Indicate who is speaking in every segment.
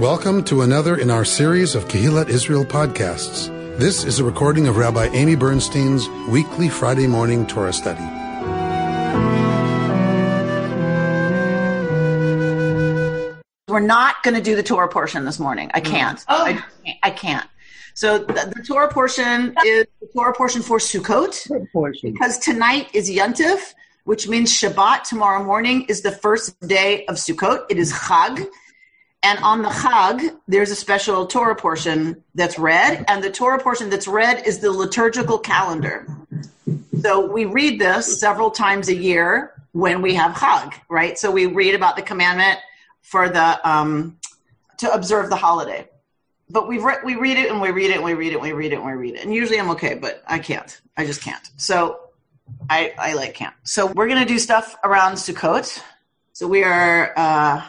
Speaker 1: Welcome to another in our series of Kehillat Israel podcasts. This is a recording of Rabbi Amy Bernstein's weekly Friday morning Torah study.
Speaker 2: We're not going to do the Torah portion this morning. I mm. can't.
Speaker 3: Oh.
Speaker 2: I, I can't. So the, the Torah portion is the Torah portion for Sukkot
Speaker 3: portion.
Speaker 2: because tonight is Yontif, which means Shabbat. Tomorrow morning is the first day of Sukkot. It is Chag. And on the Chag, there's a special Torah portion that's read, and the Torah portion that's read is the liturgical calendar. So we read this several times a year when we have Chag, right? So we read about the commandment for the um, to observe the holiday. But we re- we read it and we read it and we read it and we read it and we read it. And usually I'm okay, but I can't. I just can't. So I I like can't. So we're gonna do stuff around Sukkot. So we are uh,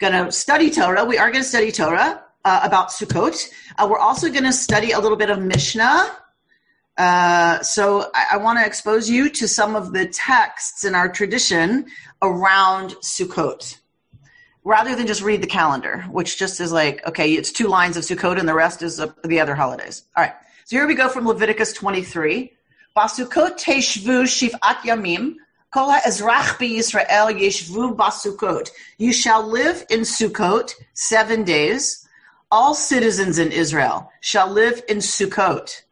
Speaker 2: gonna study Torah. We are gonna study Torah uh, about Sukkot. Uh, we're also gonna study a little bit of Mishnah. Uh, so I, I want to expose you to some of the texts in our tradition around Sukkot rather than just read the calendar, which just is like, okay, it's two lines of Sukkot and the rest is of the other holidays. All right. So here we go from Leviticus 23. Basukot teshvu shiv'at yamim. You shall live in Sukkot seven days. All citizens in Israel shall live in Sukkot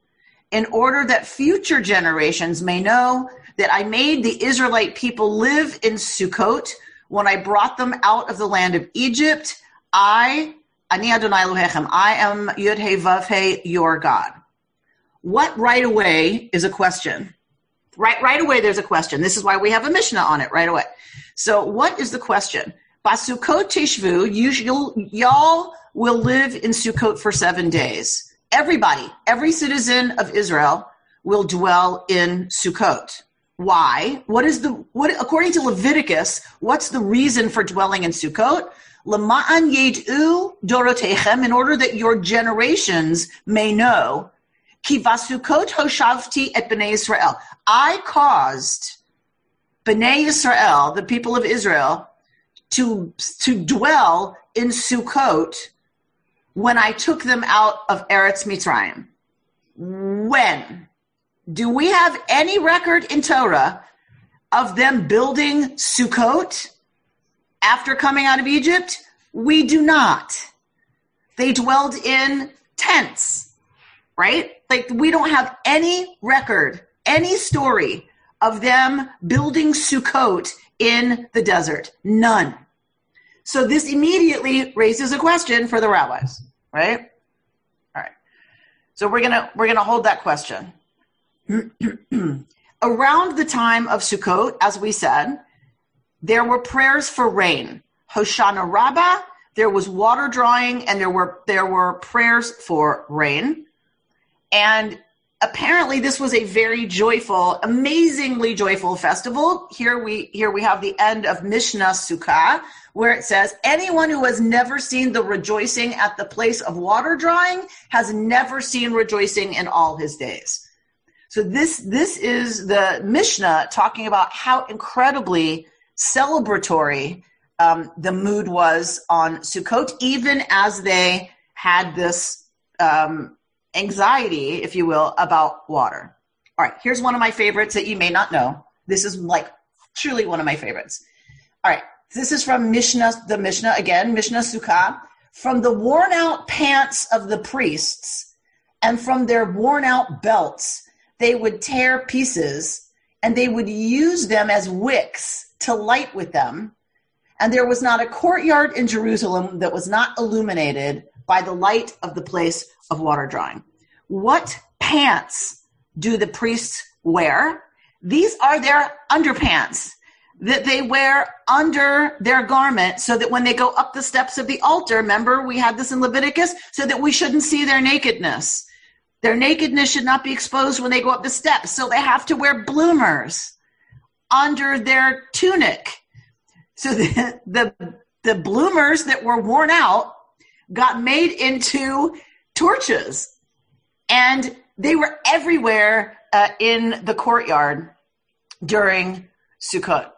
Speaker 2: in order that future generations may know that I made the Israelite people live in Sukkot when I brought them out of the land of Egypt. I, Ani Adonai Elohechem, I am Yud He Vav He, your God. What right away is a question? Right, right away, there's a question. This is why we have a Mishnah on it right away. So, what is the question? Basukot Teshvu, you, y'all will live in Sukkot for seven days. Everybody, every citizen of Israel will dwell in Sukkot. Why? What is the what? According to Leviticus, what's the reason for dwelling in Sukkot? Lama'an yed'u dorotechem, in order that your generations may know. Ki vasukot hoshavti et bnei Israel. I caused bnei Israel, the people of Israel, to to dwell in Sukkot when I took them out of Eretz Mitzrayim. When? Do we have any record in Torah of them building Sukkot after coming out of Egypt? We do not. They dwelled in tents, right? Like we don't have any record, any story of them building Sukkot in the desert. None. So this immediately raises a question for the rabbis, right? All right. So we're gonna we're gonna hold that question. Around the time of Sukkot, as we said, there were prayers for rain. Hoshana Rabbah, there was water drawing, and there were there were prayers for rain. And apparently this was a very joyful, amazingly joyful festival. Here we here we have the end of Mishnah Sukkah, where it says, anyone who has never seen the rejoicing at the place of water drawing has never seen rejoicing in all his days. So this this is the Mishnah talking about how incredibly celebratory um, the mood was on Sukkot, even as they had this um, anxiety, if you will, about water. All right, here's one of my favorites that you may not know. This is like truly one of my favorites. All right, this is from Mishnah, the Mishnah again, Mishnah Sukkah. From the worn out pants of the priests and from their worn out belts, they would tear pieces and they would use them as wicks to light with them. And there was not a courtyard in Jerusalem that was not illuminated by the light of the place of water drawing. What pants do the priests wear? These are their underpants that they wear under their garment so that when they go up the steps of the altar, remember we had this in Leviticus, so that we shouldn't see their nakedness. Their nakedness should not be exposed when they go up the steps, so they have to wear bloomers under their tunic. So the, the, the bloomers that were worn out got made into torches and they were everywhere uh, in the courtyard during Sukkot.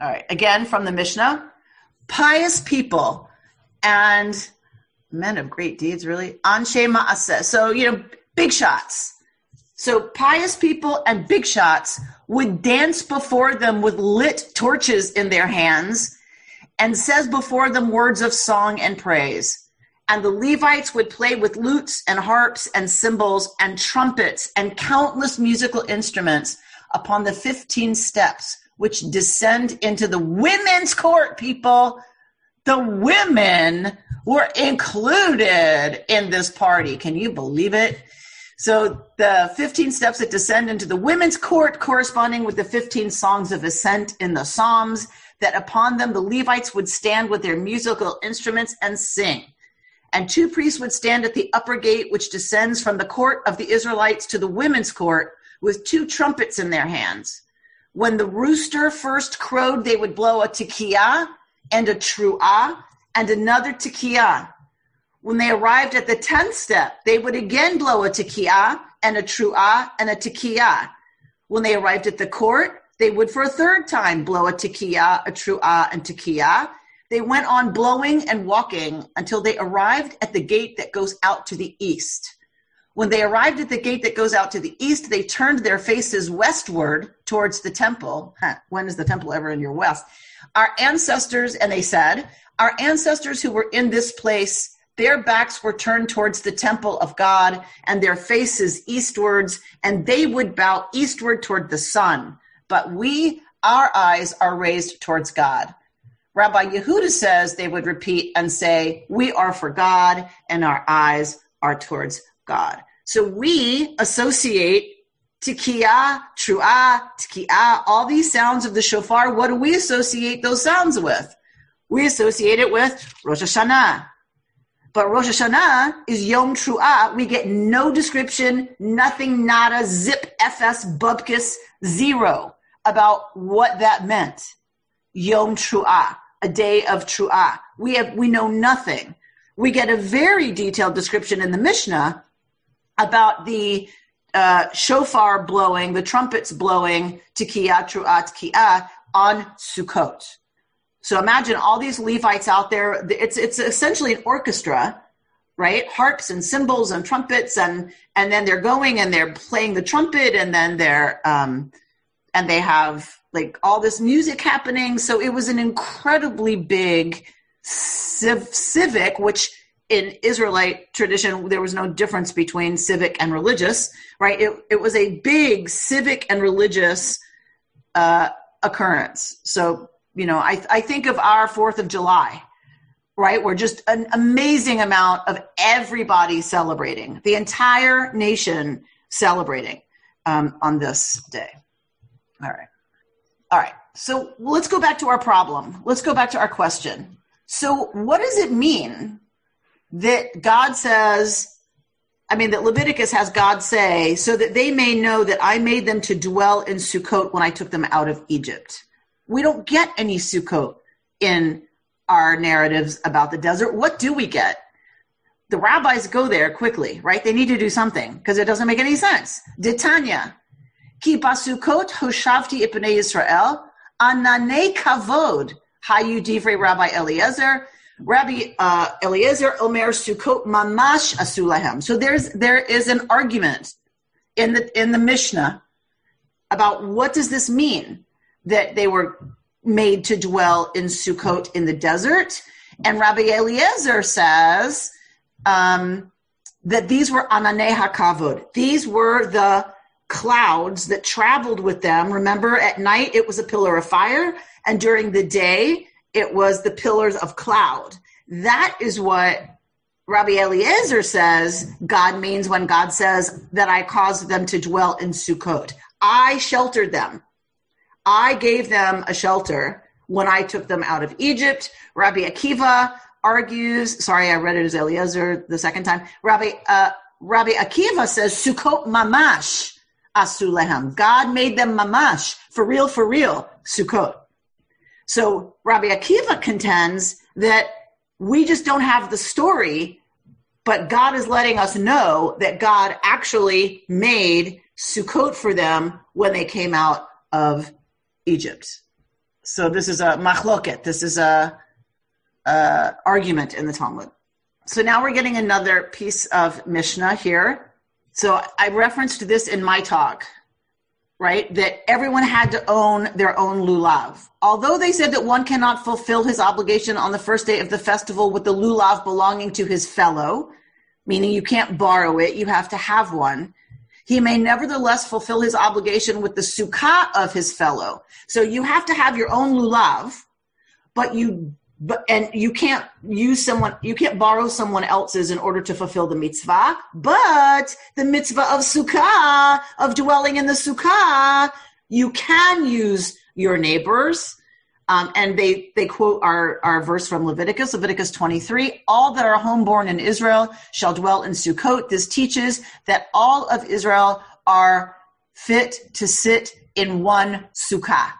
Speaker 2: All right, again from the Mishnah. Pious people and men of great deeds, really. Anshe ma'aseh. So, you know, big shots. So pious people and big shots would dance before them with lit torches in their hands and says before them words of song and praise. And the Levites would play with lutes and harps and cymbals and trumpets and countless musical instruments upon the 15 steps which descend into the women's court, people. The women were included in this party. Can you believe it? So the 15 steps that descend into the women's court corresponding with the 15 songs of ascent in the Psalms that upon them the Levites would stand with their musical instruments and sing. And two priests would stand at the upper gate, which descends from the court of the Israelites to the women's court, with two trumpets in their hands. When the rooster first crowed, they would blow a tekiah and a truah and another tekiah. When they arrived at the tenth step, they would again blow a tekiah and a truah and a tekiah. When they arrived at the court, they would for a third time blow a tekiah, a truah, and tekiah. They went on blowing and walking until they arrived at the gate that goes out to the east. When they arrived at the gate that goes out to the east, they turned their faces westward towards the temple. When is the temple ever in your west? Our ancestors, and they said, Our ancestors who were in this place, their backs were turned towards the temple of God and their faces eastwards, and they would bow eastward toward the sun but we, our eyes are raised towards God. Rabbi Yehuda says they would repeat and say, We are for God and our eyes are towards God. So we associate tikiyah, tru'ah, tikiyah, all these sounds of the shofar. What do we associate those sounds with? We associate it with Rosh Hashanah. But Rosh Hashanah is Yom Tru'ah. We get no description, nothing, nada, zip, fs, bubkis, zero about what that meant. Yom Tru'ah, a day of Tru'ah. We have, we know nothing. We get a very detailed description in the Mishnah about the uh, shofar blowing, the trumpets blowing, to Tikiyah, Tru'ah, Tikiyah on Sukkot. So imagine all these Levites out there. It's, it's essentially an orchestra, right? Harps and cymbals and trumpets and, and then they're going and they're playing the trumpet and then they're, um, and they have like all this music happening. So it was an incredibly big civ- civic, which in Israelite tradition, there was no difference between civic and religious, right? It, it was a big civic and religious uh, occurrence. So, you know, I, I think of our 4th of July, right? We're just an amazing amount of everybody celebrating, the entire nation celebrating um, on this day. All right. All right. So let's go back to our problem. Let's go back to our question. So, what does it mean that God says, I mean, that Leviticus has God say, so that they may know that I made them to dwell in Sukkot when I took them out of Egypt? We don't get any Sukkot in our narratives about the desert. What do we get? The rabbis go there quickly, right? They need to do something because it doesn't make any sense. Ditanya, Ki basukot hoshavti ipnei Yisrael, anane kavod, hayu divrei Rabbi Eliezer, Rabbi uh, Eliezer Omer Sukkot mamash asulahem. So there's there is an argument in the in the Mishnah about what does this mean that they were made to dwell in Sukkot in the desert, and Rabbi Eliezer says um, that these were anane hakavod. These were the clouds that traveled with them. Remember, at night it was a pillar of fire, and during the day it was the pillars of cloud. That is what Rabbi Eliezer says God means when God says that I caused them to dwell in Sukkot. I sheltered them. I gave them a shelter when I took them out of Egypt. Rabbi Akiva argues, sorry, I read it as Eliezer the second time. Rabbi, uh, Rabbi Akiva says Sukkot mamash asulehem. God made them mamash, for real, for real, Sukkot. So Rabbi Akiva contends that we just don't have the story, but God is letting us know that God actually made Sukkot for them when they came out of Egypt. So this is a machloket. This is a, a argument in the Talmud. So now we're getting another piece of Mishnah here. So I referenced this in my talk, right? That everyone had to own their own lulav. Although they said that one cannot fulfill his obligation on the first day of the festival with the lulav belonging to his fellow, meaning you can't borrow it, you have to have one. He may nevertheless fulfill his obligation with the sukkah of his fellow. So you have to have your own lulav, but you but and you can't use someone you can't borrow someone else's in order to fulfill the mitzvah but the mitzvah of sukkah of dwelling in the sukkah you can use your neighbors. Um, and they they quote our our verse from leviticus leviticus 23 all that are homeborn in israel shall dwell in sukkot. This teaches that all of israel are fit to sit in one sukkah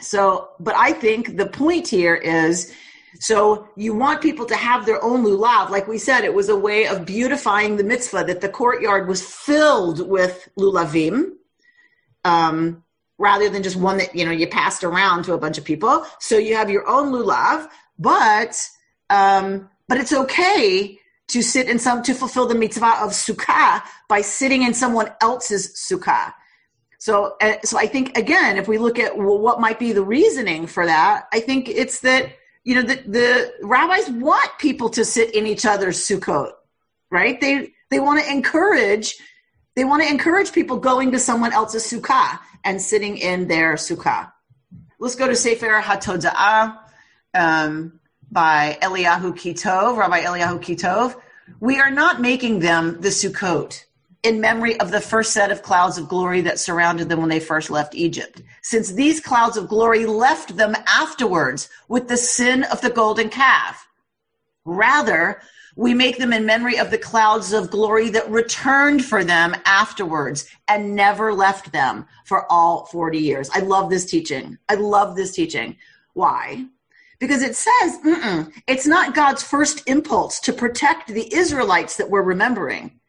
Speaker 2: so, but I think the point here is so you want people to have their own lulav. Like we said, it was a way of beautifying the mitzvah that the courtyard was filled with lulavim, um, rather than just one that you know you passed around to a bunch of people. So you have your own lulav, but um, but it's okay to sit in some to fulfill the mitzvah of sukkah by sitting in someone else's sukkah. So, uh, so I think again, if we look at well, what might be the reasoning for that, I think it's that you know the, the rabbis want people to sit in each other's sukkot, right? They they want to encourage they want to encourage people going to someone else's sukkah and sitting in their sukkah. Let's go to Sefer HaToda'ah um, by Eliyahu Kitov, Rabbi Eliyahu Kitov. We are not making them the sukkot in memory of the first set of clouds of glory that surrounded them when they first left Egypt, since these clouds of glory left them afterwards with the sin of the golden calf. Rather, we make them in memory of the clouds of glory that returned for them afterwards and never left them for all 40 years. I love this teaching. I love this teaching. Why? Because it says, it's not God's first impulse to protect the Israelites that we're remembering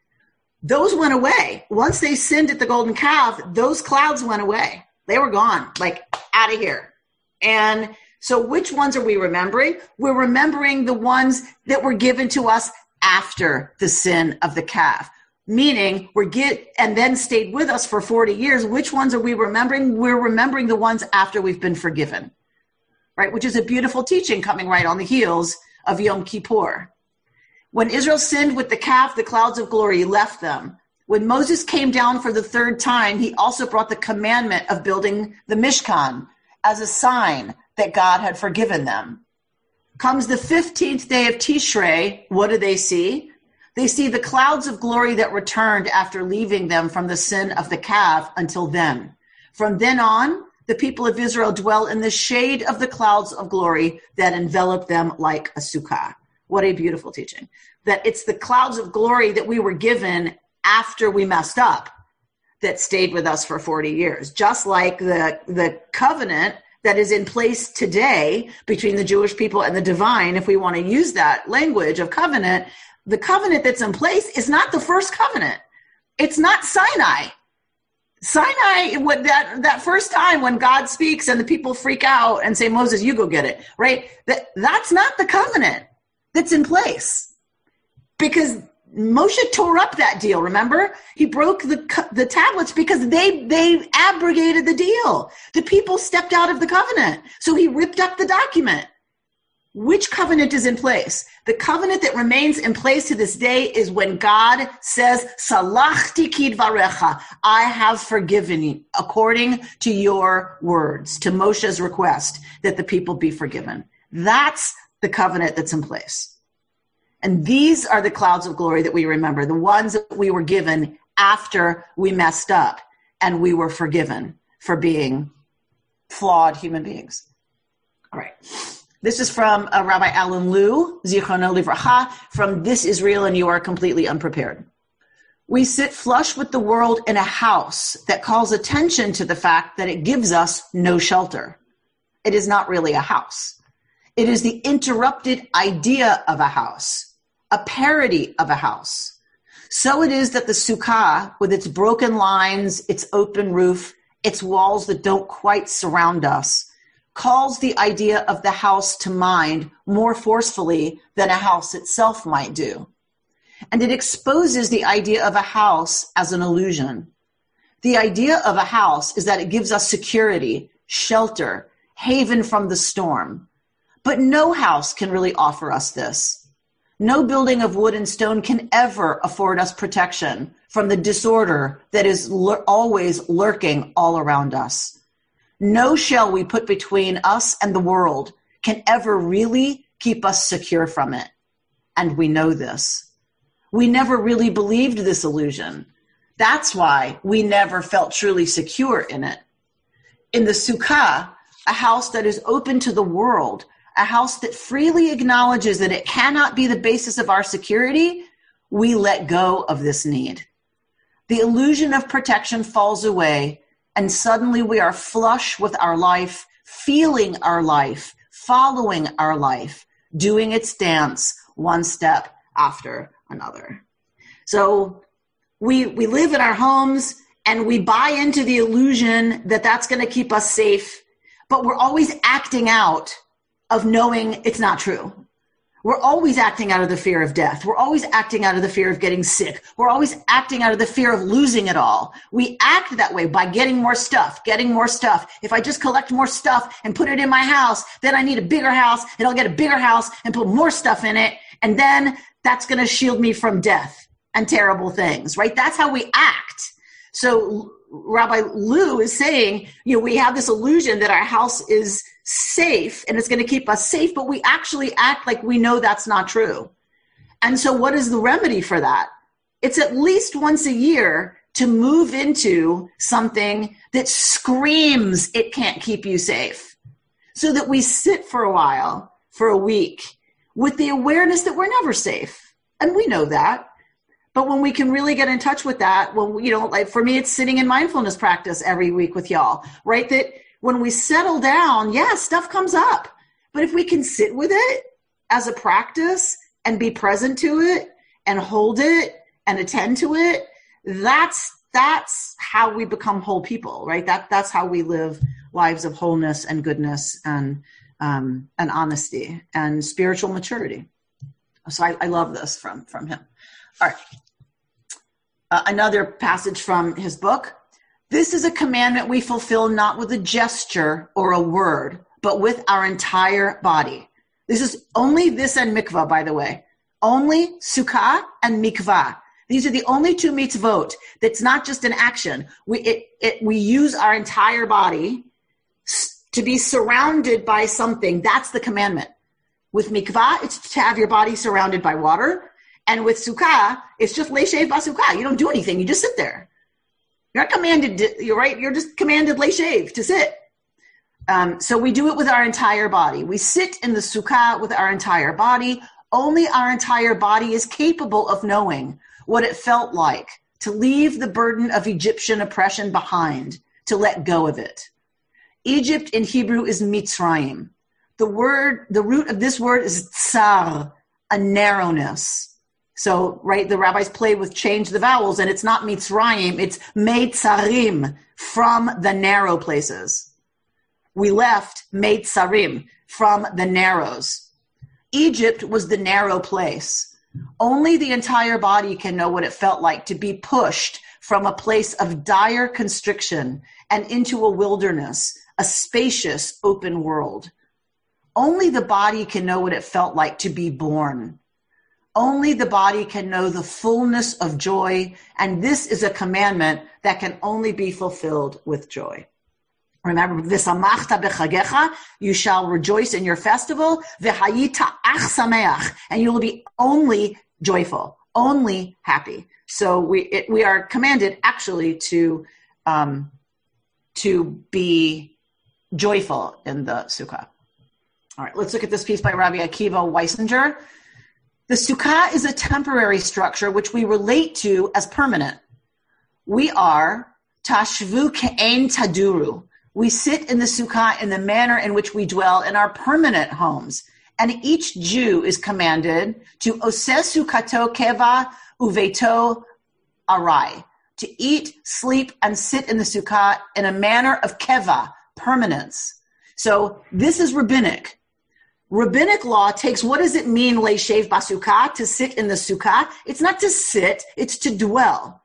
Speaker 2: those went away. Once they sinned at the golden calf, those clouds went away. They were gone, like out of here. And so, which ones are we remembering? We're remembering the ones that were given to us after the sin of the calf, meaning we're get and then stayed with us for 40 years. Which ones are we remembering? We're remembering the ones after we've been forgiven, right? Which is a beautiful teaching coming right on the heels of Yom Kippur. When Israel sinned with the calf, the clouds of glory left them. When Moses came down for the third time, he also brought the commandment of building the Mishkan as a sign that God had forgiven them. Comes the 15th day of Tishrei, what do they see? They see the clouds of glory that returned after leaving them from the sin of the calf until then. From then on, the people of Israel dwell in the shade of the clouds of glory that envelop them like a sukkah. What a beautiful teaching. That it's the clouds of glory that we were given after we messed up that stayed with us for 40 years. Just like the, the covenant that is in place today between the Jewish people and the divine, if we want to use that language of covenant, the covenant that's in place is not the first covenant. It's not Sinai. Sinai, what that that first time when God speaks and the people freak out and say, Moses, you go get it, right? That that's not the covenant that's in place because Moshe tore up that deal. Remember, he broke the the tablets because they they abrogated the deal. The people stepped out of the covenant, so he ripped up the document. Which covenant is in place? The covenant that remains in place to this day is when God says, "Salachti kidvarecha," I have forgiven you according to your words, to Moshe's request that the people be forgiven. That's the covenant that's in place. And these are the clouds of glory that we remember, the ones that we were given after we messed up and we were forgiven for being flawed human beings. All right. This is from uh, Rabbi Alan Lew, Zichrono Livracha, from This is Real and You Are Completely Unprepared. We sit flush with the world in a house that calls attention to the fact that it gives us no shelter. It is not really a house. It is the interrupted idea of a house, a parody of a house. So it is that the sukkah, with its broken lines, its open roof, its walls that don't quite surround us, calls the idea of the house to mind more forcefully than a house itself might do. And it exposes the idea of a house as an illusion. The idea of a house is that it gives us security, shelter, haven from the storm. But no house can really offer us this. No building of wood and stone can ever afford us protection from the disorder that is lur- always lurking all around us. No shell we put between us and the world can ever really keep us secure from it. And we know this. We never really believed this illusion. That's why we never felt truly secure in it. In the Sukkah, a house that is open to the world, a house that freely acknowledges that it cannot be the basis of our security, we let go of this need. The illusion of protection falls away and suddenly we are flush with our life, feeling our life, following our life, doing its dance one step after another. So we, we live in our homes and we buy into the illusion that that's going to keep us safe, but we're always acting out of knowing it's not true. We're always acting out of the fear of death. We're always acting out of the fear of getting sick. We're always acting out of the fear of losing it all. We act that way by getting more stuff, getting more stuff. If I just collect more stuff and put it in my house, then I need a bigger house and I'll get a bigger house and put more stuff in it. And then that's going to shield me from death and terrible things, right? That's how we act. So Rabbi Lew is saying, you know, we have this illusion that our house is safe and it's going to keep us safe, but we actually act like we know that's not true. And so, what is the remedy for that? It's at least once a year to move into something that screams it can't keep you safe. So that we sit for a while, for a week, with the awareness that we're never safe. And we know that. But when we can really get in touch with that, well, you know, like for me, it's sitting in mindfulness practice every week with y'all, right? That when we settle down, yeah, stuff comes up. But if we can sit with it as a practice and be present to it and hold it and attend to it, that's that's how we become whole people, right? That that's how we live lives of wholeness and goodness and um, and honesty and spiritual maturity. So I, I love this from from him. All right. Uh, another passage from his book. This is a commandment we fulfill not with a gesture or a word, but with our entire body. This is only this and mikvah, by the way. Only sukkah and mikvah. These are the only two mitzvot that's not just an action. We, it, it, we use our entire body to be surrounded by something. That's the commandment. With mikvah, it's to have your body surrounded by water. And with sukkah, it's just leishev basukah. You don't do anything. You just sit there. You're not commanded. To, you're right. You're just commanded leishev to sit. Um, so we do it with our entire body. We sit in the sukkah with our entire body. Only our entire body is capable of knowing what it felt like to leave the burden of Egyptian oppression behind, to let go of it. Egypt in Hebrew is Mitzrayim. The word, the root of this word is tsar, a narrowness. So, right, the rabbis play with change the vowels, and it's not Mitzrayim, it's Meitzarim, from the narrow places. We left Meitzarim, from the narrows. Egypt was the narrow place. Only the entire body can know what it felt like to be pushed from a place of dire constriction and into a wilderness, a spacious open world. Only the body can know what it felt like to be born only the body can know the fullness of joy, and this is a commandment that can only be fulfilled with joy. Remember, v'samachta you shall rejoice in your festival, v'hayita ach sameach, and you will be only joyful, only happy. So we it, we are commanded actually to um, to be joyful in the sukkah. All right, let's look at this piece by Rabbi Akiva Weisinger. The sukkah is a temporary structure which we relate to as permanent. We are tashvu ke'en taduru. We sit in the sukkah in the manner in which we dwell in our permanent homes. And each Jew is commanded to osesu kato keva uveto arai, to eat, sleep, and sit in the sukkah in a manner of keva, permanence. So this is rabbinic. Rabbinic law takes what does it mean, leishev basukah, to sit in the sukkah? It's not to sit, it's to dwell,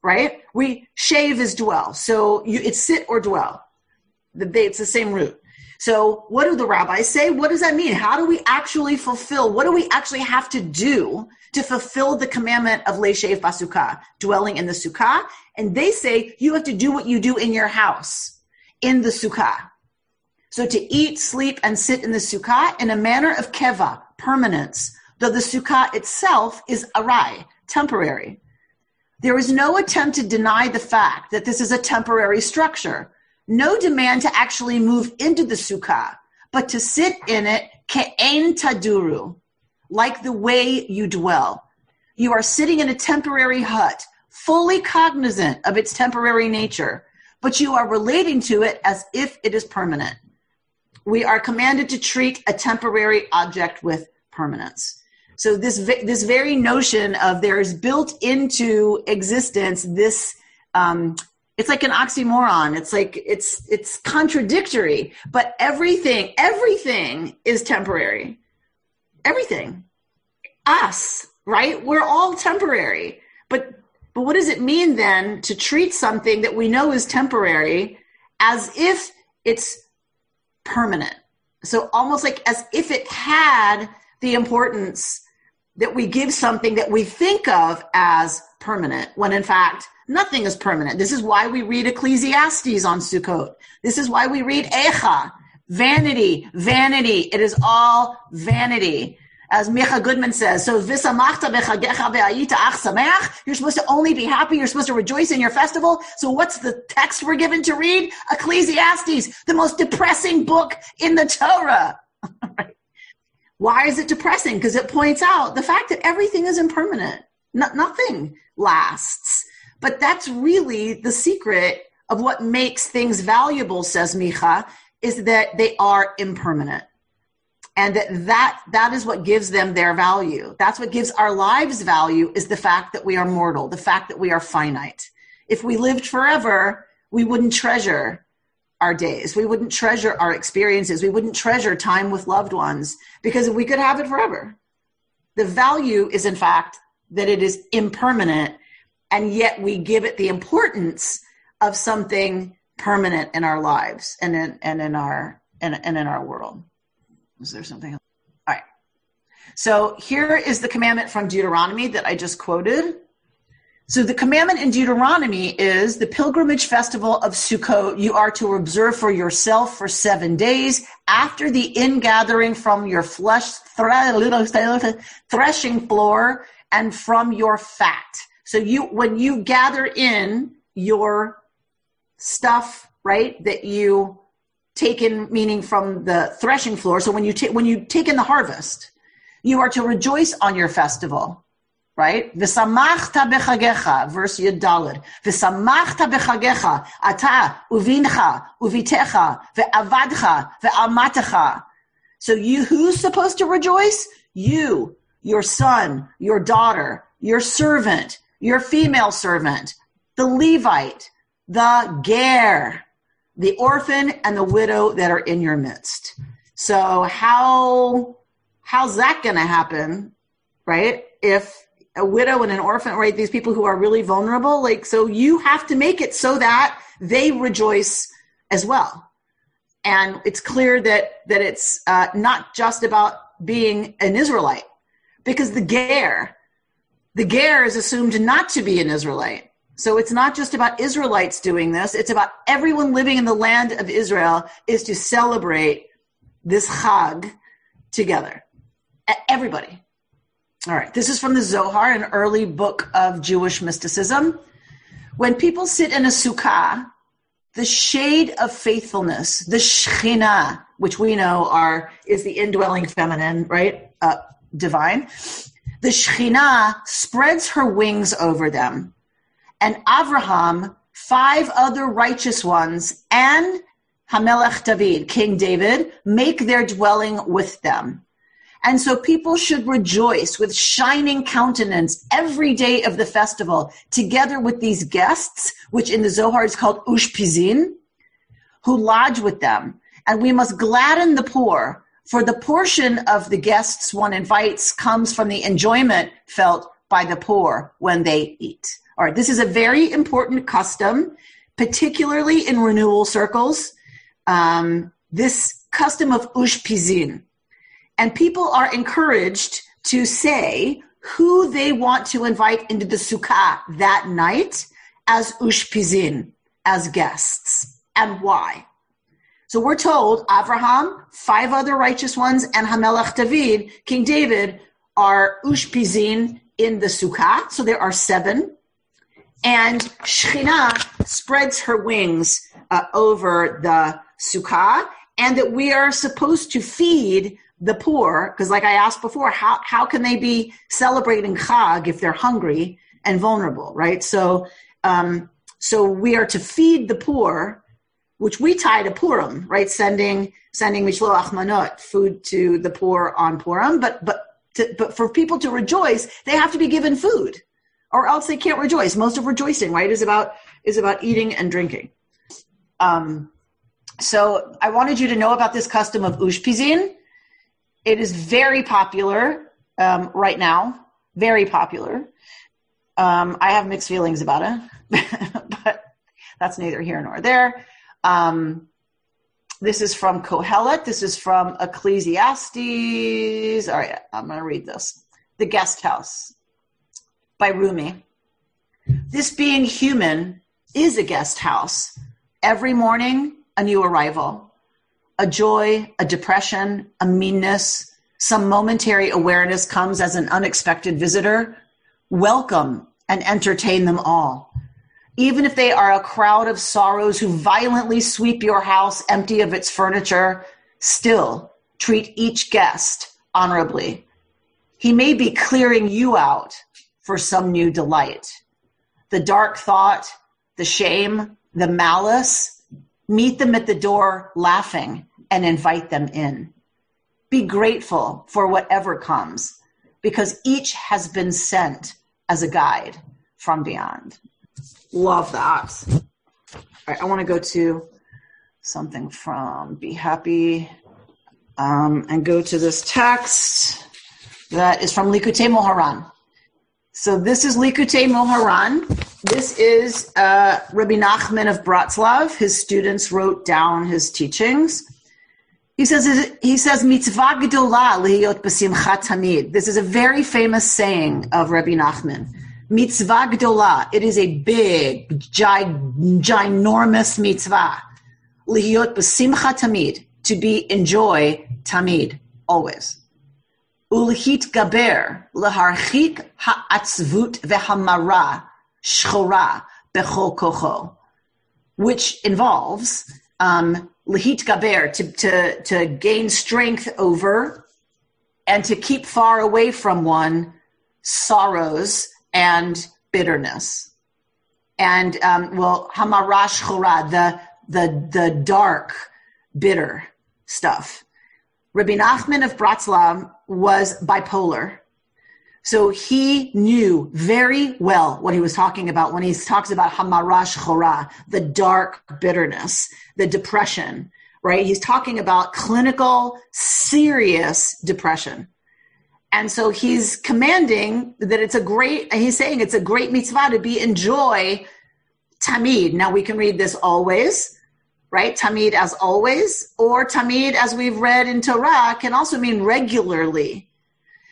Speaker 2: right? We shave is dwell. So you, it's sit or dwell. It's the same root. So what do the rabbis say? What does that mean? How do we actually fulfill? What do we actually have to do to fulfill the commandment of leishev basukah, dwelling in the sukkah? And they say you have to do what you do in your house, in the sukkah. So to eat, sleep, and sit in the sukkah in a manner of keva, permanence, though the sukkah itself is arai, temporary. There is no attempt to deny the fact that this is a temporary structure. No demand to actually move into the sukkah, but to sit in it ke'en taduru, like the way you dwell. You are sitting in a temporary hut, fully cognizant of its temporary nature, but you are relating to it as if it is permanent we are commanded to treat a temporary object with permanence. So this this very notion of there is built into existence this um, it's like an oxymoron. It's like it's it's contradictory, but everything everything is temporary. Everything, us, right? We're all temporary. But but what does it mean then to treat something that we know is temporary as if it's permanent. So almost like as if it had the importance that we give something that we think of as permanent, when in fact nothing is permanent. This is why we read Ecclesiastes on Sukkot. This is why we read Echa. Vanity, vanity. It is all vanity as Micah Goodman says, so v'samachta bechagecha ve'ayita ach sameach. You're supposed to only be happy. You're supposed to rejoice in your festival. So what's the text we're given to read? Ecclesiastes, the most depressing book in the Torah. Why is it depressing? Because it points out the fact that everything is impermanent. No, nothing lasts. But that's really the secret of what makes things valuable, says Micah, is that they are impermanent and that, that that is what gives them their value. That's what gives our lives value is the fact that we are mortal the fact that we are finite. If we lived forever we wouldn't treasure our days. We wouldn't treasure our experiences. We wouldn't treasure time with loved ones because we could have it forever. The value is in fact that it is impermanent and yet we give it the importance of something permanent in our lives and in, and in our and, and in our world is there something else? All right. So here is the commandment from Deuteronomy that I just quoted. So the commandment in Deuteronomy is the pilgrimage festival of Sukkot you are to observe for yourself for seven days after the ingathering from your flesh threshing floor and from your fat. So you when you gather in your stuff, right, that you taken meaning from the threshing floor. So when you take when you take in the harvest, you are to rejoice on your festival. Right? V'samachta bechagecha, verse Yudalid. V'samachta bechagecha, ata uvincha, uvitecha, ve'avadcha, ve'amatecha. So you, who's supposed to rejoice? You, your son, your daughter, your servant, your female servant, the Levite, the ger, the orphan and the widow that are in your midst. So how how's that going to happen, right? If a widow and an orphan, right? These people who are really vulnerable, like so you have to make it so that they rejoice as well. And it's clear that that it's uh, not just about being an Israelite, because the ger, the ger is assumed not to be an Israelite. So it's not just about Israelites doing this, it's about everyone living in the land of Israel is to celebrate this Chag together. Everybody. All right, this is from the Zohar, an early book of Jewish mysticism. When people sit in a sukkah, the shade of faithfulness, the Shekhinah, which we know are is the indwelling feminine, right? Uh, divine. The Shekhinah spreads her wings over them and Avraham, five other righteous ones, and Hamelech David, King David, make their dwelling with them. And so people should rejoice with shining countenance every day of the festival, together with these guests, which in the Zohar is called Ushpizin, who lodge with them. and we must gladden the poor, for the portion of the guests one invites comes from the enjoyment felt by the poor when they eat. All right, this is a very important custom, particularly in renewal circles. Um, this custom of ushpizin. And people are encouraged to say who they want to invite into the sukkah that night as ushpizin, as guests, and why. So we're told Abraham, five other righteous ones, and Hamelech David, King David, are ushpizin in the sukkah. So there are seven. And Shekhinah spreads her wings uh, over the sukkah, and that we are supposed to feed the poor, because like I asked before, how, how can they be celebrating Chag if they're hungry and vulnerable, right? So, um, so we are to feed the poor, which we tie to Purim, right? Sending, sending mishloach manot, food to the poor on Purim, but, but, to, but for people to rejoice, they have to be given food or else they can't rejoice. Most of rejoicing, right, is about, is about eating and drinking. Um, so I wanted you to know about this custom of ushpizin. It is very popular um, right now, very popular. Um, I have mixed feelings about it, but that's neither here nor there. Um, this is from Kohelet. This is from Ecclesiastes. All right, I'm going to read this. The Guest House by Rumi. This being human is a guest house. Every morning, a new arrival, a joy, a depression, a meanness, some momentary awareness comes as an unexpected visitor. Welcome and entertain them all. Even if they are a crowd of sorrows who violently sweep your house empty of its furniture, still treat each guest honorably. He may be clearing you out for some new delight. The dark thought, the shame, the malice, Meet them at the door laughing and invite them in. Be grateful for whatever comes because each has been sent as a guide from beyond. Love that. All right, I want to go to something from Be Happy um, and go to this text that is from Likutei Moharan. So this is Likutei Moharan. This is uh, Rabbi Nachman of Bratslav. His students wrote down his teachings. He says he says mitzvah gedolah. This is a very famous saying of Rabbi Nachman. Mitzvah gedolah. It is a big, gi- ginormous mitzvah. Lihiyot b'simchat tamid. To be enjoy tamid always. Ulhit gaber leharchik ha'atzvut vehamara shchora bechol kocho, which involves um, gaber, to, to, to gain strength over and to keep far away from one sorrows and bitterness. And um, well, hamarash chora, the the the dark, bitter stuff. Rabbi Nachman of Bratslav was bipolar, so he knew very well what he was talking about when he talks about Hamarash Chora, the dark bitterness, the depression, right? He's talking about clinical, serious depression. And so he's commanding that it's a great, he's saying it's a great mitzvah to be enjoy tamid. Now we can read this always, right? Tamid as always, or tamid as we've read in Torah can also mean regularly.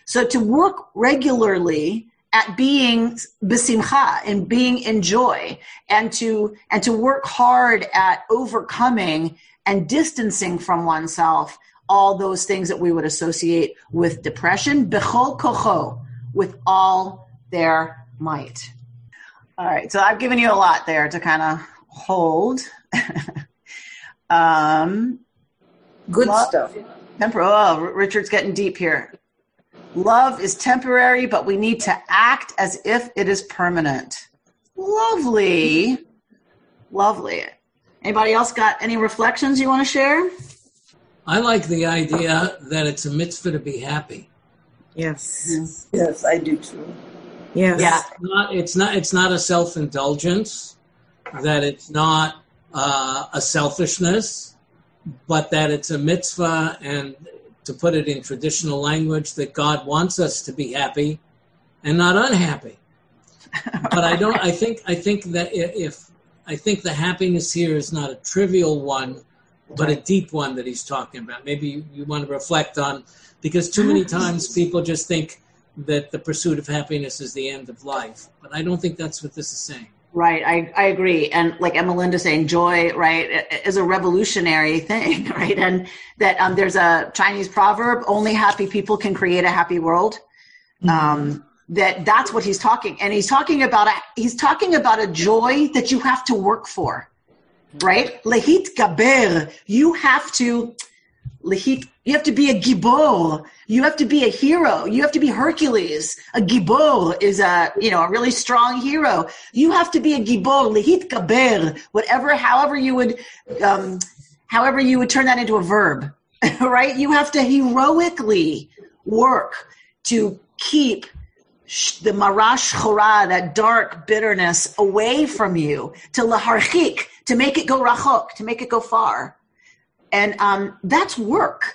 Speaker 2: So to work regularly at being besimcha and being in joy and to and to work hard at overcoming and distancing from oneself all those things that we would associate with depression bechol kocho with all their might. All right so i've given you a lot there to kind of hold um
Speaker 3: good stuff
Speaker 2: temper oh richard's getting deep here Love is temporary, but we need to act as if it is permanent. Lovely. Lovely. Anybody else got any reflections you want to share?
Speaker 4: I like the idea that it's a mitzvah to be happy.
Speaker 3: Yes. Yes, yes I do too.
Speaker 2: Yes. Yeah.
Speaker 4: It's not, it's not, it's not a self indulgence, that it's not uh, a selfishness, but that it's a mitzvah and to put it in traditional language that God wants us to be happy and not unhappy. but I don't I think I think that if I think the happiness here is not a trivial one but a deep one that he's talking about. Maybe you, you want to reflect on because too many times people just think that the pursuit of happiness is the end of life. But I don't think that's what this is saying.
Speaker 2: Right, I, I agree. And like Emmelinda saying, joy, right, is a revolutionary thing, right? And that um, there's a Chinese proverb, only happy people can create a happy world. Mm-hmm. Um, that that's what he's talking. And he's talking about a, he's talking about a joy that you have to work for, right? Lehit gaber, you have to, you have to be a gibor. You have to be a hero. You have to be Hercules. A gibor is a, you know, a really strong hero. You have to be a gibor, lehit gaber, whatever, however you would, um, however you would turn that into a verb, right? You have to heroically work to keep the marash chora, that dark bitterness away from you, to laharchik, to make it go rachok, to make it go far. And um, that's work.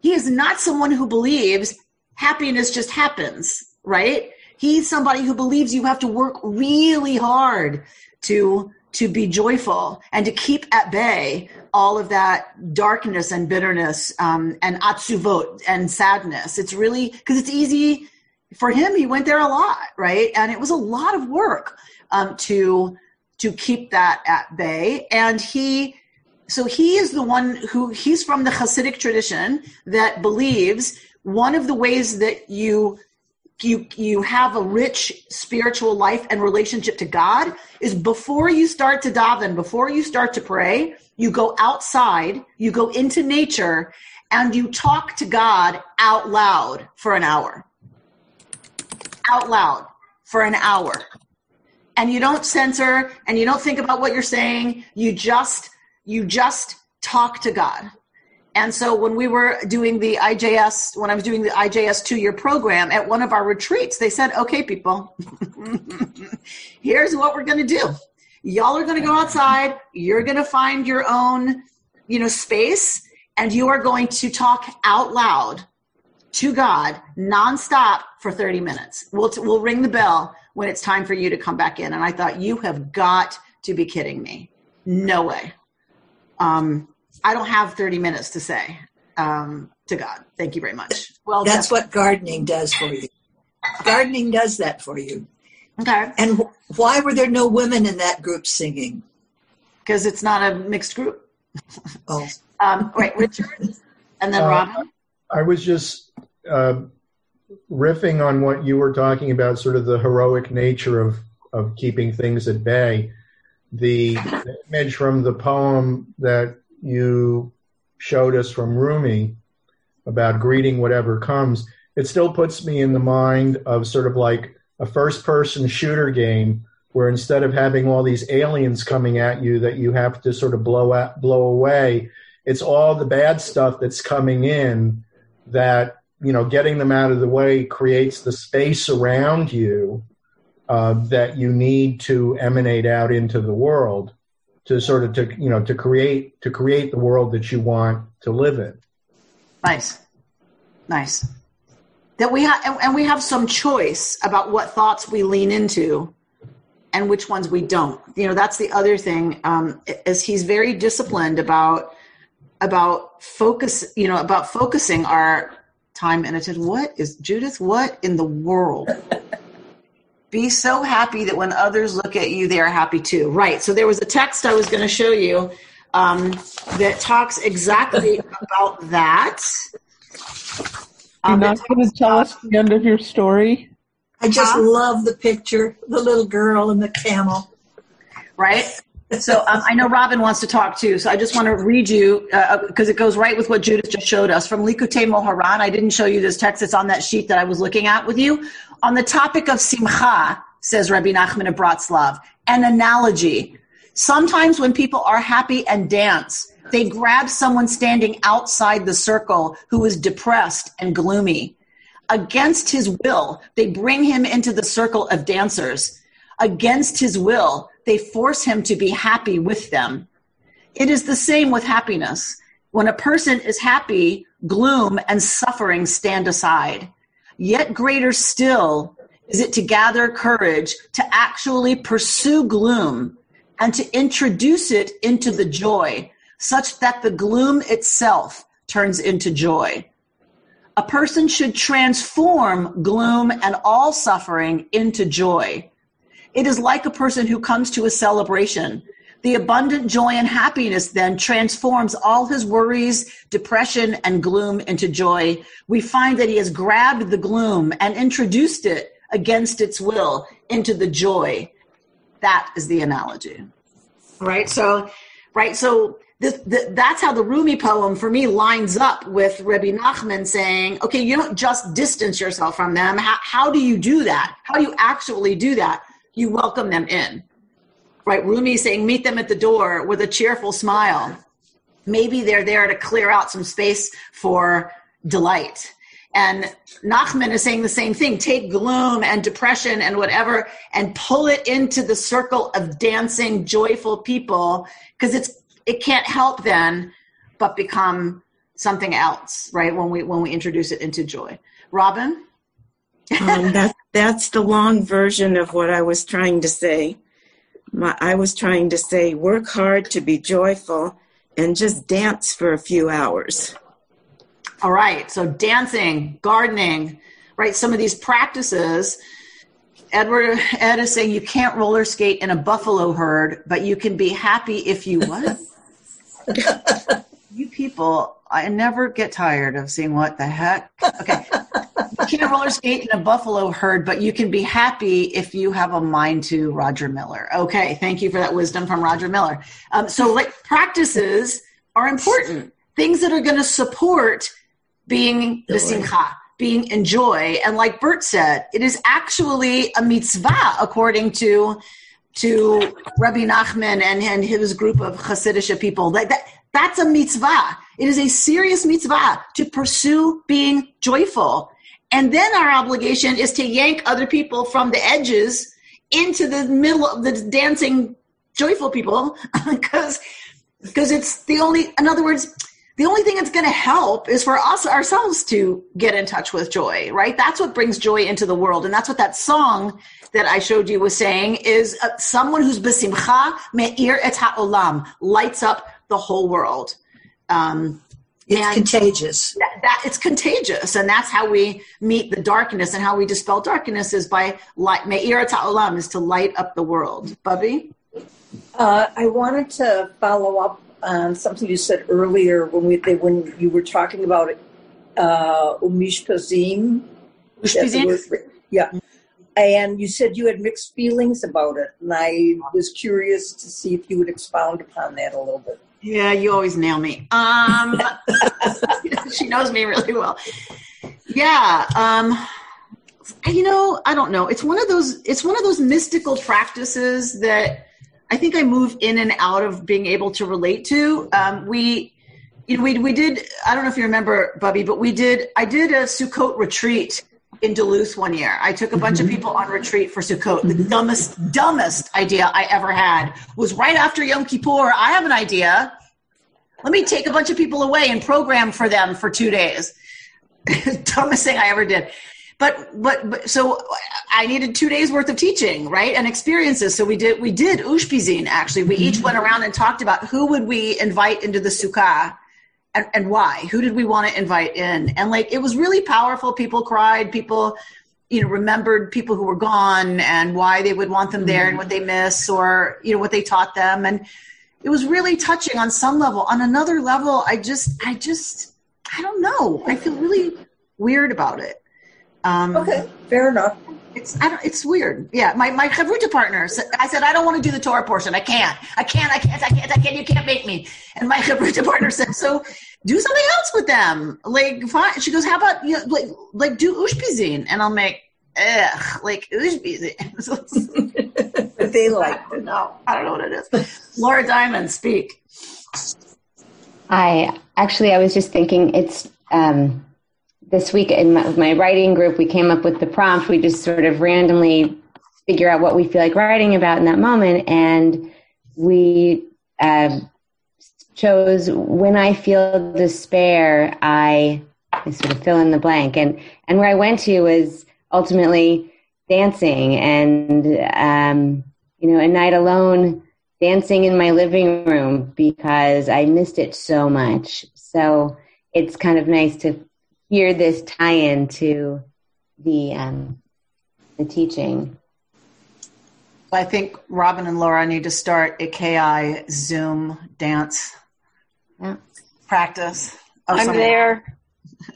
Speaker 2: He is not someone who believes happiness just happens, right? He's somebody who believes you have to work really hard to to be joyful and to keep at bay all of that darkness and bitterness um, and atzuvot and sadness. It's really because it's easy for him. He went there a lot, right? And it was a lot of work um, to to keep that at bay. And he so he is the one who he's from the Hasidic tradition that believes one of the ways that you you you have a rich spiritual life and relationship to God is before you start to daven, before you start to pray, you go outside, you go into nature, and you talk to God out loud for an hour. Out loud for an hour. And you don't censor and you don't think about what you're saying. You just you just talk to God. And so when we were doing the IJS, when I was doing the IJS two year program at one of our retreats, they said, okay, people, here's what we're going to do. Y'all are going to go outside. You're going to find your own, you know, space and you are going to talk out loud to God nonstop for 30 minutes. We'll, t- we'll ring the bell when it's time for you to come back in. And I thought, you have got to be kidding me. No way um, I don't have 30 minutes to say um, to God. Thank you very much.
Speaker 5: Well, that's what gardening does for you. Gardening does that for you.
Speaker 2: Okay.
Speaker 5: And why were there no women in that group singing?
Speaker 2: Because it's not a mixed group.
Speaker 5: Oh.
Speaker 2: um, right, Richard, and then uh, Robin.
Speaker 6: I was just uh, riffing on what you were talking about, sort of the heroic nature of of keeping things at bay the image from the poem that you showed us from Rumi about greeting whatever comes, it still puts me in the mind of sort of like a first person shooter game where instead of having all these aliens coming at you that you have to sort of blow out, blow away, it's all the bad stuff that's coming in that, you know, getting them out of the way creates the space around you uh, that you need to emanate out into the world to sort of to you know to create to create the world that you want to live in.
Speaker 2: Nice, nice. That we have and we have some choice about what thoughts we lean into and which ones we don't. You know, that's the other thing. Um, is he's very disciplined about about focus. You know, about focusing our time and attention. What is Judith? What in the world? Be so happy that when others look at you, they are happy too. Right. So there was a text I was going to show you um, that talks exactly about that.
Speaker 7: You're um, not going to tell us the end of your story?
Speaker 5: I just huh? love the picture, the little girl and the camel.
Speaker 2: Right. So um, I know Robin wants to talk too. So I just want to read you because uh, it goes right with what Judith just showed us from Likutei Moharan. I didn't show you this text. It's on that sheet that I was looking at with you. On the topic of simcha, says Rabbi Nachman of Bratslav, an analogy. Sometimes when people are happy and dance, they grab someone standing outside the circle who is depressed and gloomy. Against his will, they bring him into the circle of dancers. Against his will, they force him to be happy with them. It is the same with happiness. When a person is happy, gloom and suffering stand aside. Yet greater still is it to gather courage to actually pursue gloom and to introduce it into the joy such that the gloom itself turns into joy. A person should transform gloom and all suffering into joy. It is like a person who comes to a celebration. The abundant joy and happiness then transforms all his worries, depression, and gloom into joy. We find that he has grabbed the gloom and introduced it against its will into the joy. That is the analogy. Right? So, right? So, this, the, that's how the Rumi poem for me lines up with Rabbi Nachman saying, okay, you don't just distance yourself from them. How, how do you do that? How do you actually do that? You welcome them in. Right? Rumi saying, meet them at the door with a cheerful smile. Maybe they're there to clear out some space for delight. And Nachman is saying the same thing. Take gloom and depression and whatever and pull it into the circle of dancing, joyful people because it's it can't help then but become something else, right? When we when we introduce it into joy. Robin?
Speaker 8: um, that, that's the long version of what I was trying to say. My, I was trying to say, work hard to be joyful and just dance for a few hours.
Speaker 2: All right. So dancing, gardening, right? Some of these practices. Edward Ed is saying you can't roller skate in a buffalo herd, but you can be happy if you what? you people, I never get tired of seeing what the heck. Okay. Can't roller skate in a buffalo herd, but you can be happy if you have a mind to Roger Miller. Okay. Thank you for that wisdom from Roger Miller. Um, so, like, practices are important. Things that are going to support being the simcha, being in joy. And like Bert said, it is actually a mitzvah according to to Rabbi Nachman and, and his group of Hasidic people. That, that, that's a mitzvah. It is a serious mitzvah to pursue being joyful. And then our obligation is to yank other people from the edges into the middle of the dancing joyful people because because it's the only in other words the only thing that's going to help is for us ourselves to get in touch with joy right that's what brings joy into the world and that's what that song that I showed you was saying is uh, someone who's besimcha me'ir et ha'olam, lights up the whole world. Um,
Speaker 5: it's contagious.
Speaker 2: That, that, it's contagious, and that's how we meet the darkness, and how we dispel darkness is by light. Me'ir et ha'olam is to light up the world. Bubby,
Speaker 3: uh, I wanted to follow up on something you said earlier when we they, when you were talking about uh, ushpizin. Yeah, and you said you had mixed feelings about it, and I was curious to see if you would expound upon that a little bit.
Speaker 2: Yeah, you always nail me. Um, she knows me really well. Yeah, um, you know, I don't know. It's one of those. It's one of those mystical practices that I think I move in and out of being able to relate to. Um, we, you know, we we did. I don't know if you remember, Bubby, but we did. I did a Sukkot retreat in Duluth one year. I took a bunch mm-hmm. of people on retreat for Sukkot. The mm-hmm. dumbest, dumbest idea I ever had was right after Yom Kippur. I have an idea. Let me take a bunch of people away and program for them for two days. dumbest thing I ever did. But, but but so I needed two days worth of teaching, right, and experiences. So we did we did ushpizin actually. We mm-hmm. each went around and talked about who would we invite into the sukkah and, and why? Who did we want to invite in? And like it was really powerful. People cried. People you know remembered people who were gone and why they would want them there and what they miss or you know what they taught them. And it was really touching on some level. On another level i just i just i don't know. I feel really weird about it.
Speaker 3: Um, okay fair enough
Speaker 2: it's I don't, it's weird. Yeah, my my chavruta partner. I said I don't want to do the Torah portion. I can't. I can't. I can't. I can't. I can't. You can't make me. And my chavruta partner said, so do something else with them. Like fine. She goes, how about you know, like like do ushpizin? And I'll make ugh like ushpizin.
Speaker 3: they like.
Speaker 2: No, I don't know what it is. Laura Diamond, speak.
Speaker 9: I actually I was just thinking it's. um this week in my, my, writing group, we came up with the prompt. We just sort of randomly figure out what we feel like writing about in that moment, and we uh, chose when I feel despair, I, I sort of fill in the blank. And, and where I went to was ultimately dancing and, um, you know, a night alone dancing in my living room because I missed it so much. So it's kind of nice to hear this tie in to the, um, the teaching.
Speaker 2: I think Robin and Laura need to start a KI Zoom dance
Speaker 9: yeah.
Speaker 2: practice.
Speaker 3: I'm there.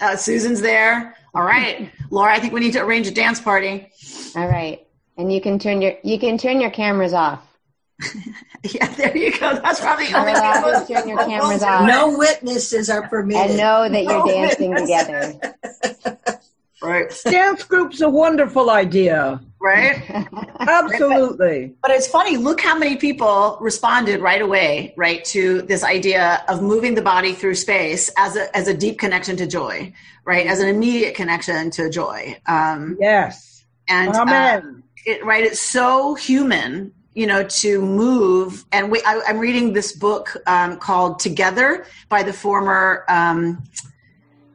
Speaker 2: Uh, Susan's there. All right, Laura. I think we need to arrange a dance party.
Speaker 9: All right, and you can turn your you can turn your cameras off.
Speaker 2: yeah, there you go. That's probably the only
Speaker 9: thing. Turn your cameras off.
Speaker 5: No witnesses are permitted.
Speaker 9: And know that you're dancing witnesses. together.
Speaker 2: Right.
Speaker 3: Dance group's a wonderful idea.
Speaker 2: Right?
Speaker 3: Absolutely.
Speaker 2: But, but, it's funny, look how many people responded right away, right, to this idea of moving the body through space as a as a deep connection to joy, right? As an immediate connection to joy. Um,
Speaker 3: yes.
Speaker 2: And
Speaker 3: Amen.
Speaker 2: Uh, it, right, it's so human you know, to move. And we, I, am reading this book um, called Together by the former, um,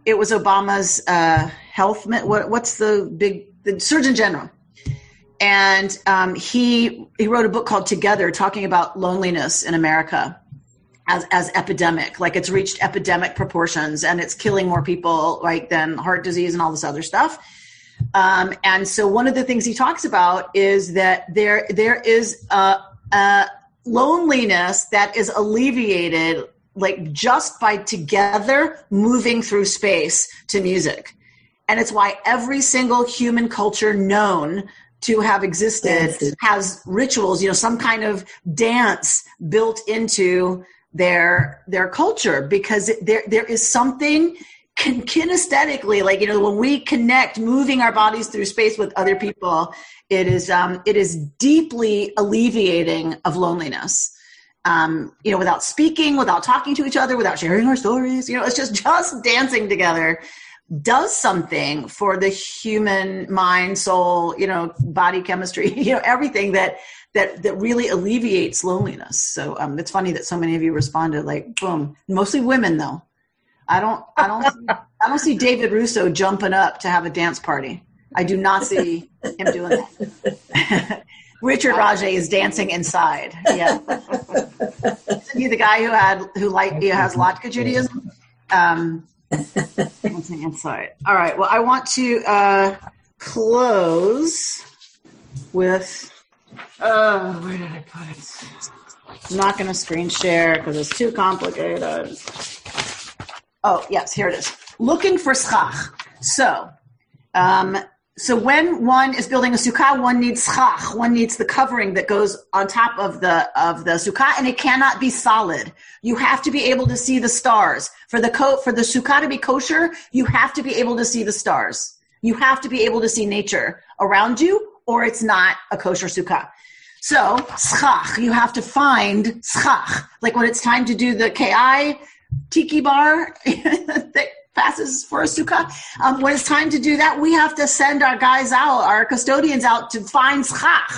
Speaker 2: it was Obama's uh, health, what, what's the big, the Surgeon General. And um, he, he wrote a book called Together talking about loneliness in America as, as epidemic, like it's reached epidemic proportions and it's killing more people, right, than heart disease and all this other stuff. Um, and so one of the things he talks about is that there there is a, a loneliness that is alleviated like just by together moving through space to music. And it's why every single human culture known to have existed has rituals, you know, some kind of dance built into their their culture because there there is something kinesthetically like you know when we connect moving our bodies through space with other people it is um, it is deeply alleviating of loneliness. Um, you know without speaking without talking to each other without sharing our stories you know it's just just dancing together does something for the human mind soul you know body chemistry you know everything that that that really alleviates loneliness. So um, it's funny that so many of you responded like boom mostly women though I don't, I don't, see, I don't see David Russo jumping up to have a dance party. I do not see him doing that. Richard Rajay is dancing inside. Yeah, Isn't he the guy who had who like who has Latka Judaism? Um, dancing inside. All right. Well, I want to uh, close with. Uh, where did I put it? I'm not going to screen share because it's too complicated. Oh, yes, here it is. Looking for schach. So, um, so when one is building a sukkah, one needs schach. One needs the covering that goes on top of the of the sukkah, and it cannot be solid. You have to be able to see the stars for the coat for the sukkah to be kosher. You have to be able to see the stars. You have to be able to see nature around you, or it's not a kosher sukkah. So schach, you have to find schach. Like when it's time to do the ki, tiki bar that passes for a sukkah. Um, when it's time to do that, we have to send our guys out, our custodians out to find schach.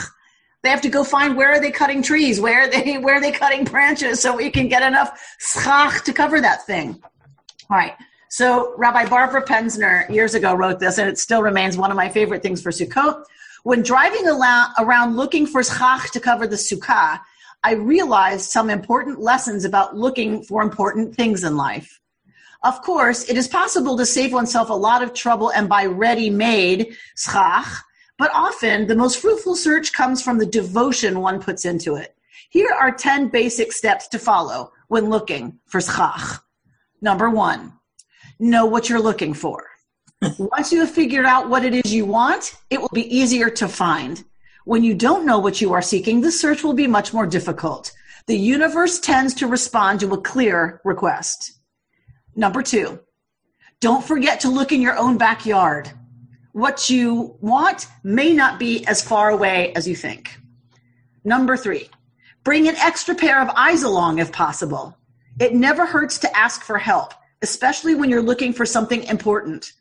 Speaker 2: They have to go find where are they cutting trees, where are they where are they cutting branches, so we can get enough schach to cover that thing. All right. So Rabbi Barbara Penzner years ago wrote this, and it still remains one of my favorite things for Sukkot. When driving around looking for schach to cover the sukkah, I realized some important lessons about looking for important things in life. Of course, it is possible to save oneself a lot of trouble and buy ready-made schach, but often the most fruitful search comes from the devotion one puts into it. Here are 10 basic steps to follow when looking for schach. Number one, know what you're looking for. Once you have figured out what it is you want, it will be easier to find. When you don't know what you are seeking, the search will be much more difficult. The universe tends to respond to a clear request. Number two, don't forget to look in your own backyard. What you want may not be as far away as you think. Number three, bring an extra pair of eyes along if possible. It never hurts to ask for help, especially when you're looking for something important.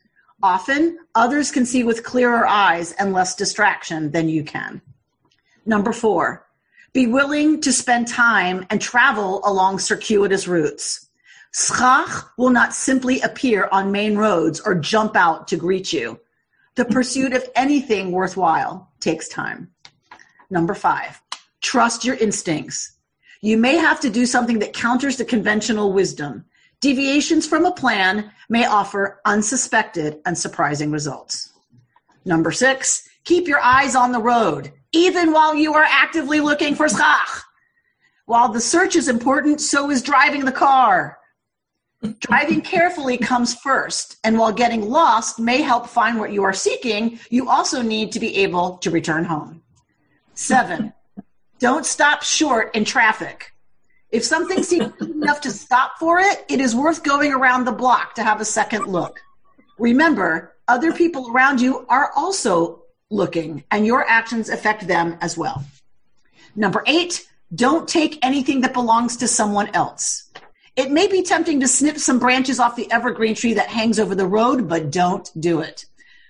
Speaker 2: Often, others can see with clearer eyes and less distraction than you can. Number four, Be willing to spend time and travel along circuitous routes. Schach will not simply appear on main roads or jump out to greet you. The pursuit of anything worthwhile takes time. Number five, trust your instincts. You may have to do something that counters the conventional wisdom. Deviations from a plan may offer unsuspected and surprising results. Number six, keep your eyes on the road, even while you are actively looking for schach. While the search is important, so is driving the car. Driving carefully comes first, and while getting lost may help find what you are seeking, you also need to be able to return home. Seven, don't stop short in traffic. If something seems enough to stop for it, it is worth going around the block to have a second look. Remember, other people around you are also looking, and your actions affect them as well. Number eight, don't take anything that belongs to someone else. It may be tempting to snip some branches off the evergreen tree that hangs over the road, but don't do it.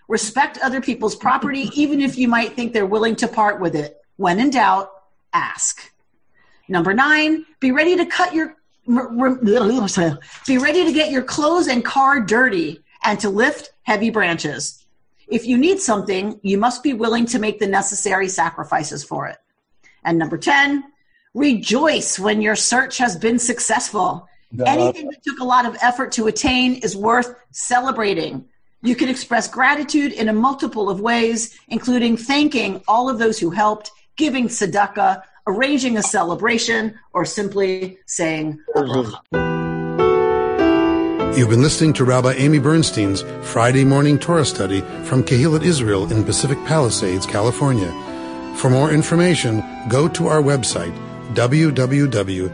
Speaker 2: Respect other people's property, even if you might think they're willing to part with it. When in doubt, ask. Number nine, be ready to cut your be ready to get your clothes and car dirty and to lift heavy branches. If you need something, you must be willing to make the necessary sacrifices for it. And number 10, rejoice when your search has been successful. Anything that took a lot of effort to attain is worth celebrating. You can express gratitude in a multiple of ways, including thanking all of those who helped, giving tzedakah, arranging a celebration, or simply saying
Speaker 1: You've been listening to Rabbi Amy Bernstein's Friday morning Torah study from Kehillat Israel in Pacific Palisades, California. For more information, go to our website, www.ourki.org.